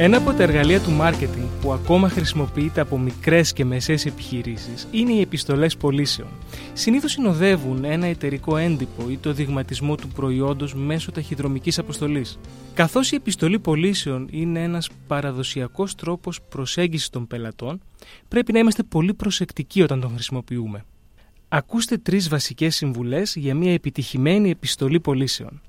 Ένα από τα εργαλεία του μάρκετινγκ που ακόμα χρησιμοποιείται από μικρές και μεσαίες επιχειρήσεις είναι οι επιστολές πωλήσεων. Συνήθως συνοδεύουν ένα εταιρικό έντυπο ή το δειγματισμό του προϊόντος μέσω ταχυδρομικής αποστολής. Καθώς η επιστολή πωλήσεων είναι ένας παραδοσιακός τρόπος προσέγγισης των πελατών, πρέπει να είμαστε πολύ προσεκτικοί όταν τον χρησιμοποιούμε. Ακούστε τρεις βασικές συμβουλές για μια επιτυχημένη επιστολή πωλήσεων.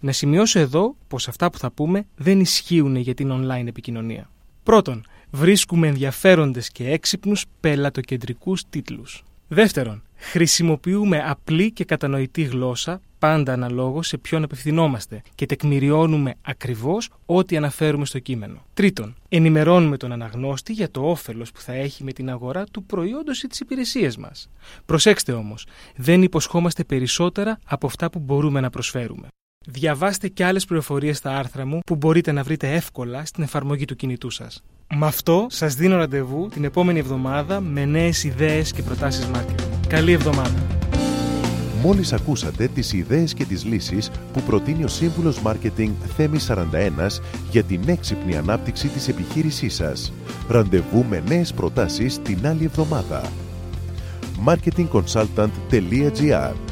Να σημειώσω εδώ πως αυτά που θα πούμε δεν ισχύουν για την online επικοινωνία. Πρώτον, βρίσκουμε ενδιαφέροντες και έξυπνους πελατοκεντρικούς τίτλους. Δεύτερον, χρησιμοποιούμε απλή και κατανοητή γλώσσα, πάντα αναλόγως σε ποιον απευθυνόμαστε και τεκμηριώνουμε ακριβώς ό,τι αναφέρουμε στο κείμενο. Τρίτον, ενημερώνουμε τον αναγνώστη για το όφελος που θα έχει με την αγορά του προϊόντος ή της υπηρεσίας μας. Προσέξτε όμως, δεν υποσχόμαστε περισσότερα από αυτά που μπορούμε να προσφέρουμε. Διαβάστε και άλλες πληροφορίες στα άρθρα μου που μπορείτε να βρείτε εύκολα στην εφαρμογή του κινητού σας. Με αυτό σας δίνω ραντεβού την επόμενη εβδομάδα με νέες ιδέες και προτάσεις marketing. Καλή εβδομάδα! Μόλις ακούσατε τις ιδέες και τις λύσεις που προτείνει ο Σύμβουλος Μάρκετινγκ Θέμη 41 για την έξυπνη ανάπτυξη της επιχείρησής σας. Ραντεβού με νέες προτάσεις την άλλη εβδομάδα. marketingconsultant.gr